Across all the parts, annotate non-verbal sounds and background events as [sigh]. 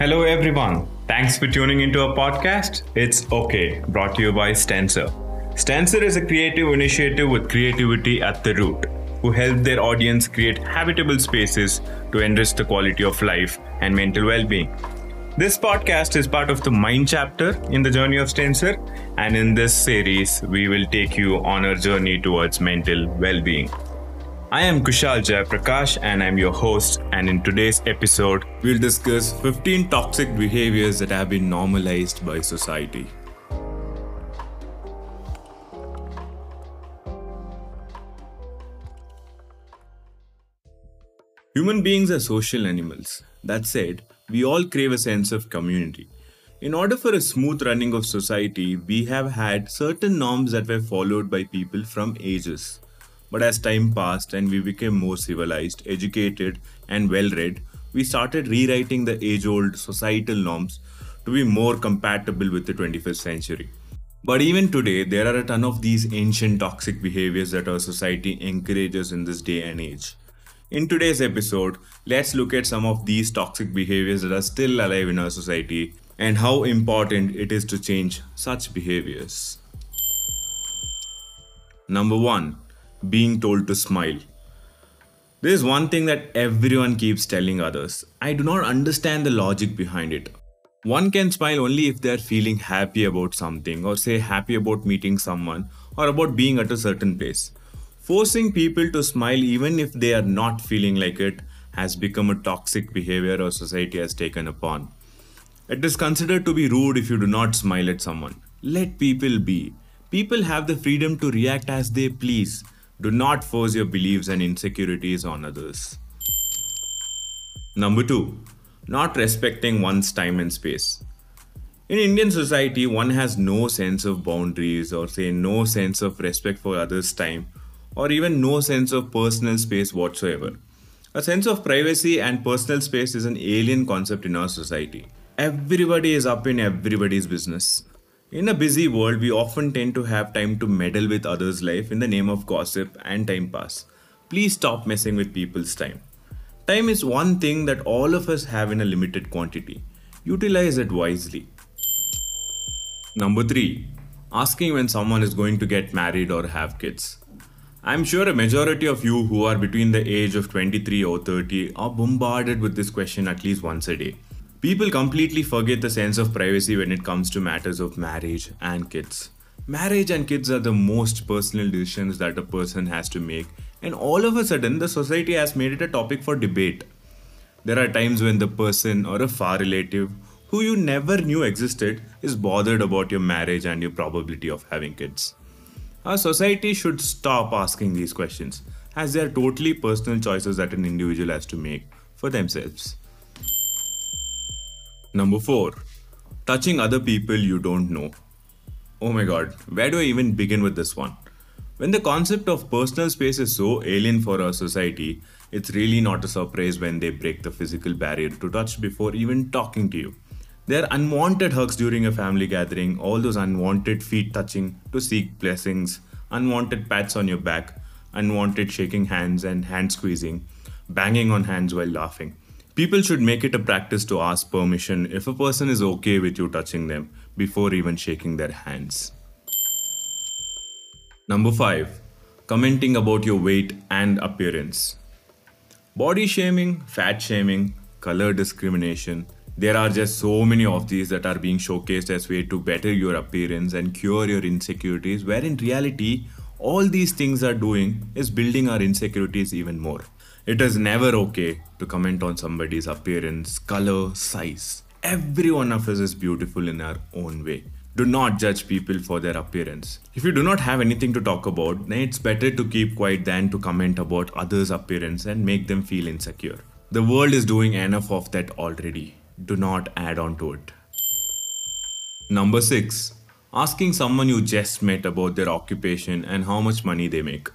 Hello, everyone. Thanks for tuning into our podcast. It's OK, brought to you by Stencer. Stencer is a creative initiative with creativity at the root, who help their audience create habitable spaces to enrich the quality of life and mental well being. This podcast is part of the Mind chapter in the journey of Stencer, and in this series, we will take you on our journey towards mental well being. I am Kushal Jayaprakash and I'm your host. And in today's episode, we'll discuss 15 toxic behaviors that have been normalized by society. Human beings are social animals. That said, we all crave a sense of community. In order for a smooth running of society, we have had certain norms that were followed by people from ages. But as time passed and we became more civilized, educated, and well read, we started rewriting the age old societal norms to be more compatible with the 21st century. But even today, there are a ton of these ancient toxic behaviors that our society encourages in this day and age. In today's episode, let's look at some of these toxic behaviors that are still alive in our society and how important it is to change such behaviors. Number 1 being told to smile. There is one thing that everyone keeps telling others. I do not understand the logic behind it. One can smile only if they are feeling happy about something, or say happy about meeting someone, or about being at a certain place. Forcing people to smile even if they are not feeling like it has become a toxic behavior our society has taken upon. It is considered to be rude if you do not smile at someone. Let people be. People have the freedom to react as they please. Do not force your beliefs and insecurities on others. Number two, not respecting one's time and space. In Indian society, one has no sense of boundaries or say no sense of respect for others' time or even no sense of personal space whatsoever. A sense of privacy and personal space is an alien concept in our society. Everybody is up in everybody's business. In a busy world, we often tend to have time to meddle with others' life in the name of gossip and time pass. Please stop messing with people's time. Time is one thing that all of us have in a limited quantity. Utilize it wisely. Number 3. Asking when someone is going to get married or have kids. I'm sure a majority of you who are between the age of 23 or 30 are bombarded with this question at least once a day. People completely forget the sense of privacy when it comes to matters of marriage and kids. Marriage and kids are the most personal decisions that a person has to make, and all of a sudden, the society has made it a topic for debate. There are times when the person or a far relative who you never knew existed is bothered about your marriage and your probability of having kids. Our society should stop asking these questions, as they are totally personal choices that an individual has to make for themselves. Number 4. Touching other people you don't know. Oh my god, where do I even begin with this one? When the concept of personal space is so alien for our society, it's really not a surprise when they break the physical barrier to touch before even talking to you. There are unwanted hugs during a family gathering, all those unwanted feet touching to seek blessings, unwanted pats on your back, unwanted shaking hands and hand squeezing, banging on hands while laughing. People should make it a practice to ask permission if a person is okay with you touching them before even shaking their hands. Number 5. Commenting about your weight and appearance. Body shaming, fat shaming, color discrimination. There are just so many of these that are being showcased as way to better your appearance and cure your insecurities, where in reality, all these things are doing is building our insecurities even more. It is never okay to comment on somebody's appearance, color, size. Every one of us is beautiful in our own way. Do not judge people for their appearance. If you do not have anything to talk about, then it's better to keep quiet than to comment about others' appearance and make them feel insecure. The world is doing enough of that already. Do not add on to it. Number 6. Asking someone you just met about their occupation and how much money they make.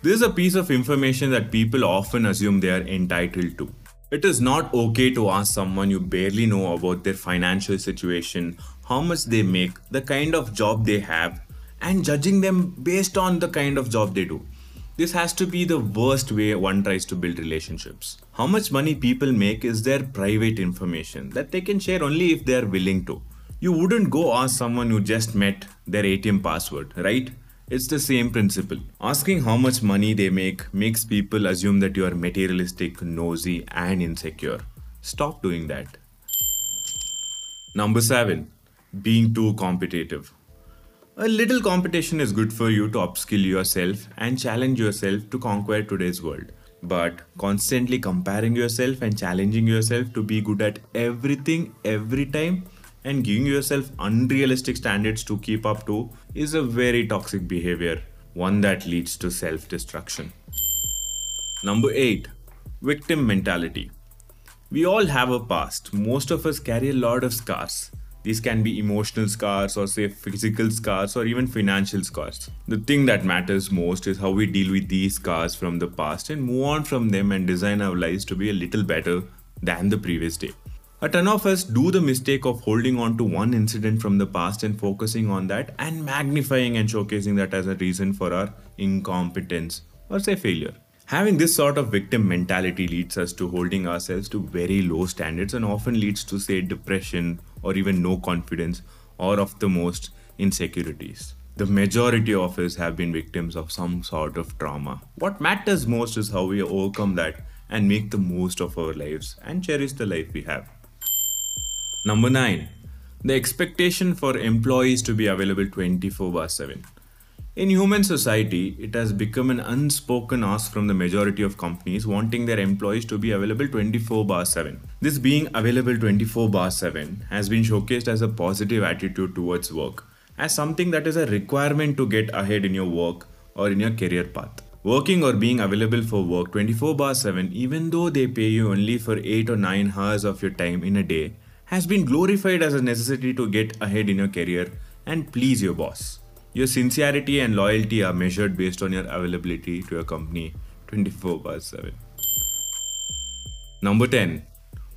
This is a piece of information that people often assume they are entitled to. It is not okay to ask someone you barely know about their financial situation, how much they make, the kind of job they have, and judging them based on the kind of job they do. This has to be the worst way one tries to build relationships. How much money people make is their private information that they can share only if they are willing to. You wouldn't go ask someone you just met their ATM password, right? It's the same principle. Asking how much money they make makes people assume that you are materialistic, nosy, and insecure. Stop doing that. Number 7. Being too competitive. A little competition is good for you to upskill yourself and challenge yourself to conquer today's world. But constantly comparing yourself and challenging yourself to be good at everything every time and giving yourself unrealistic standards to keep up to is a very toxic behavior, one that leads to self destruction. Number 8 Victim mentality. We all have a past. Most of us carry a lot of scars. These can be emotional scars, or say physical scars, or even financial scars. The thing that matters most is how we deal with these scars from the past and move on from them and design our lives to be a little better than the previous day. A ton of us do the mistake of holding on to one incident from the past and focusing on that and magnifying and showcasing that as a reason for our incompetence or say failure. Having this sort of victim mentality leads us to holding ourselves to very low standards and often leads to say depression or even no confidence or of the most insecurities. The majority of us have been victims of some sort of trauma. What matters most is how we overcome that and make the most of our lives and cherish the life we have. Number 9. The expectation for employees to be available 24 by 7. In human society, it has become an unspoken ask from the majority of companies wanting their employees to be available 24 bar 7. This being available 24 bar 7 has been showcased as a positive attitude towards work, as something that is a requirement to get ahead in your work or in your career path. Working or being available for work 24 bar 7, even though they pay you only for 8 or 9 hours of your time in a day, has been glorified as a necessity to get ahead in your career and please your boss. Your sincerity and loyalty are measured based on your availability to your company 24 by 7. Number 10.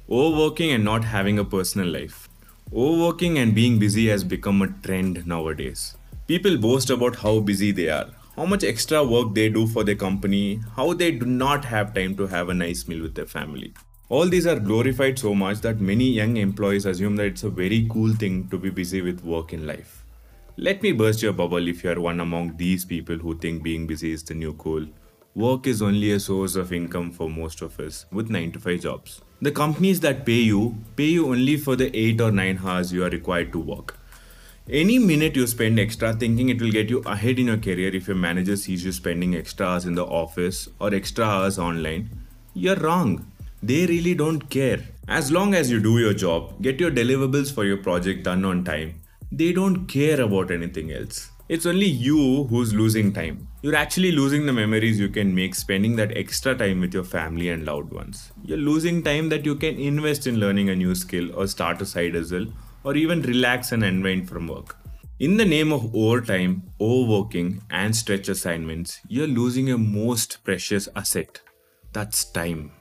Overworking and not having a personal life. Overworking and being busy has become a trend nowadays. People boast about how busy they are, how much extra work they do for their company, how they do not have time to have a nice meal with their family. All these are glorified so much that many young employees assume that it's a very cool thing to be busy with work in life. Let me burst your bubble if you are one among these people who think being busy is the new cool. Work is only a source of income for most of us with 9 to 5 jobs. The companies that pay you pay you only for the 8 or 9 hours you are required to work. Any minute you spend extra thinking it will get you ahead in your career if your manager sees you spending extra hours in the office or extra hours online, you're wrong. They really don't care. As long as you do your job, get your deliverables for your project done on time, they don't care about anything else. It's only you who's losing time. You're actually losing the memories you can make spending that extra time with your family and loved ones. You're losing time that you can invest in learning a new skill or start a side hustle or even relax and unwind from work. In the name of overtime, overworking, and stretch assignments, you're losing your most precious asset. That's time.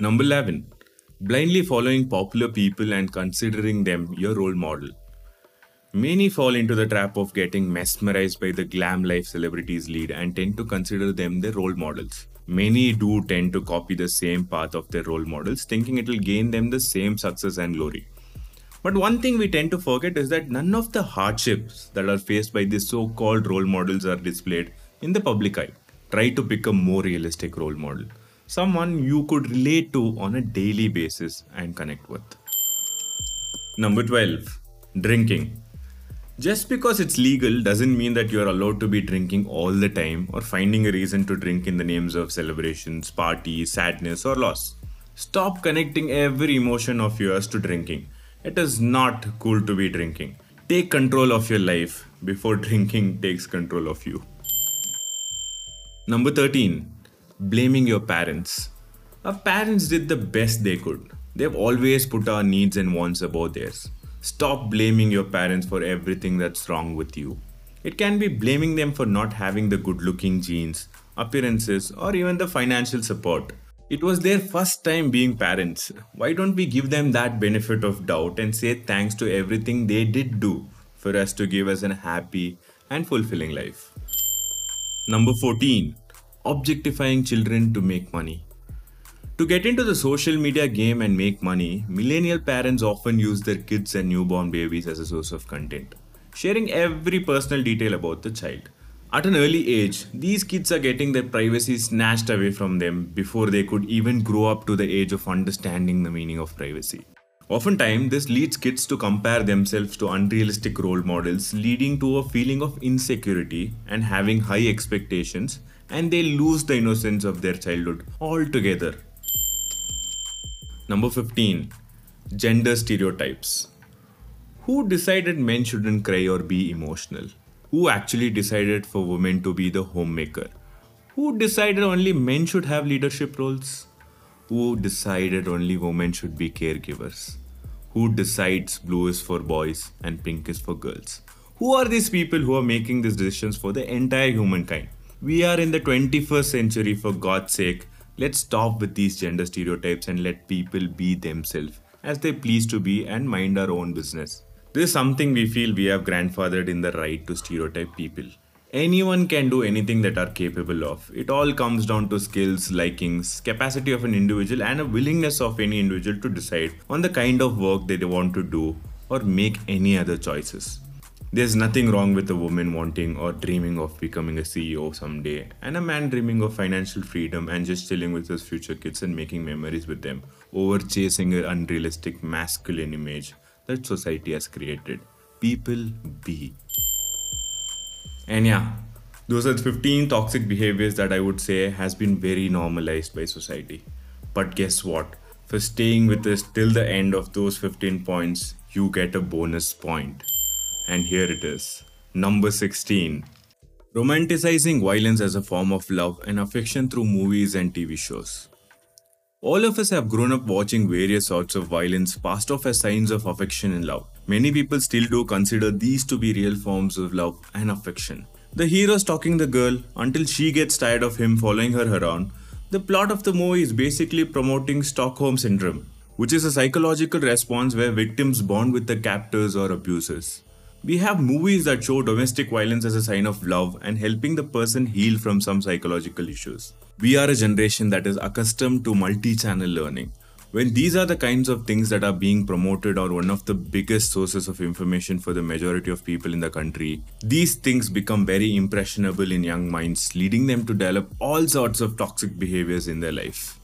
Number 11. Blindly following popular people and considering them your role model. Many fall into the trap of getting mesmerized by the glam life celebrities lead and tend to consider them their role models. Many do tend to copy the same path of their role models, thinking it will gain them the same success and glory. But one thing we tend to forget is that none of the hardships that are faced by these so called role models are displayed in the public eye. Try to pick a more realistic role model someone you could relate to on a daily basis and connect with. Number 12 Drinking. Just because it's legal doesn't mean that you're allowed to be drinking all the time or finding a reason to drink in the names of celebrations, parties, sadness, or loss. Stop connecting every emotion of yours to drinking. It is not cool to be drinking. Take control of your life before [laughs] drinking takes control of you. Number 13 blaming your parents. Our parents did the best they could. They've always put our needs and wants above theirs. Stop blaming your parents for everything that's wrong with you. It can be blaming them for not having the good looking genes, appearances, or even the financial support. It was their first time being parents. Why don't we give them that benefit of doubt and say thanks to everything they did do for us to give us a happy and fulfilling life? Number 14 Objectifying children to make money. To get into the social media game and make money, millennial parents often use their kids and newborn babies as a source of content, sharing every personal detail about the child. At an early age, these kids are getting their privacy snatched away from them before they could even grow up to the age of understanding the meaning of privacy. Oftentimes, this leads kids to compare themselves to unrealistic role models, leading to a feeling of insecurity and having high expectations, and they lose the innocence of their childhood altogether. Number 15 Gender Stereotypes. Who decided men shouldn't cry or be emotional? Who actually decided for women to be the homemaker? Who decided only men should have leadership roles? Who decided only women should be caregivers? Who decides blue is for boys and pink is for girls? Who are these people who are making these decisions for the entire humankind? We are in the 21st century, for God's sake. Let's stop with these gender stereotypes and let people be themselves as they please to be and mind our own business. This is something we feel we have grandfathered in the right to stereotype people. Anyone can do anything that are capable of. It all comes down to skills, likings, capacity of an individual, and a willingness of any individual to decide on the kind of work they want to do or make any other choices. There's nothing wrong with a woman wanting or dreaming of becoming a CEO someday, and a man dreaming of financial freedom and just chilling with his future kids and making memories with them over chasing an unrealistic masculine image that society has created. People be. And yeah, those are the 15 toxic behaviors that I would say has been very normalized by society. But guess what? For staying with us till the end of those 15 points, you get a bonus point. And here it is. Number 16. Romanticizing violence as a form of love and affection through movies and TV shows. All of us have grown up watching various sorts of violence passed off as signs of affection and love. Many people still do consider these to be real forms of love and affection. The hero stalking the girl until she gets tired of him following her around. The plot of the movie is basically promoting Stockholm Syndrome, which is a psychological response where victims bond with the captors or abusers. We have movies that show domestic violence as a sign of love and helping the person heal from some psychological issues. We are a generation that is accustomed to multi channel learning. When these are the kinds of things that are being promoted or one of the biggest sources of information for the majority of people in the country, these things become very impressionable in young minds, leading them to develop all sorts of toxic behaviors in their life.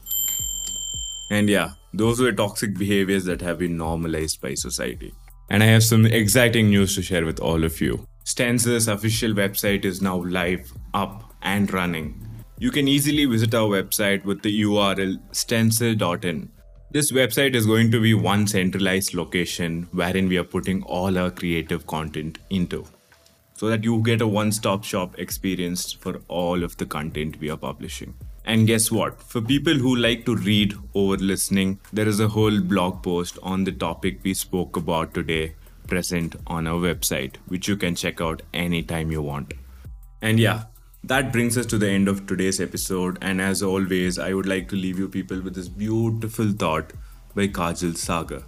And yeah, those were toxic behaviors that have been normalized by society. And I have some exciting news to share with all of you. Stencer's official website is now live, up, and running you can easily visit our website with the URL stencil.in. This website is going to be one centralized location wherein we are putting all our creative content into so that you get a one stop shop experience for all of the content we are publishing. And guess what? For people who like to read over listening, there is a whole blog post on the topic we spoke about today present on our website, which you can check out anytime you want. And yeah, that brings us to the end of today's episode. And as always, I would like to leave you people with this beautiful thought by Kajal Sagar.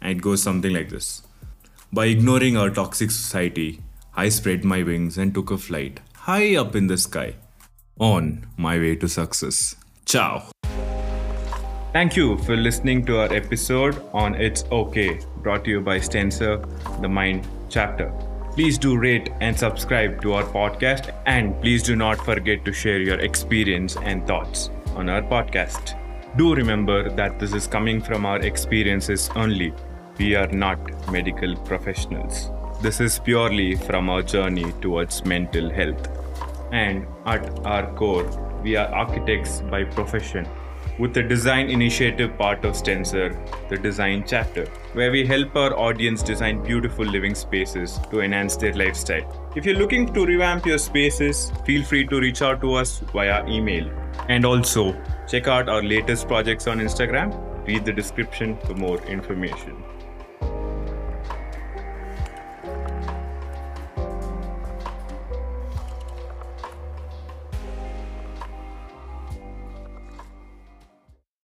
And it goes something like this By ignoring our toxic society, I spread my wings and took a flight high up in the sky on my way to success. Ciao. Thank you for listening to our episode on It's Okay, brought to you by Stencer, the Mind chapter. Please do rate and subscribe to our podcast, and please do not forget to share your experience and thoughts on our podcast. Do remember that this is coming from our experiences only. We are not medical professionals. This is purely from our journey towards mental health. And at our core, we are architects by profession with the design initiative part of Stencer, the design chapter, where we help our audience design beautiful living spaces to enhance their lifestyle. If you're looking to revamp your spaces, feel free to reach out to us via email. And also, check out our latest projects on Instagram. Read the description for more information.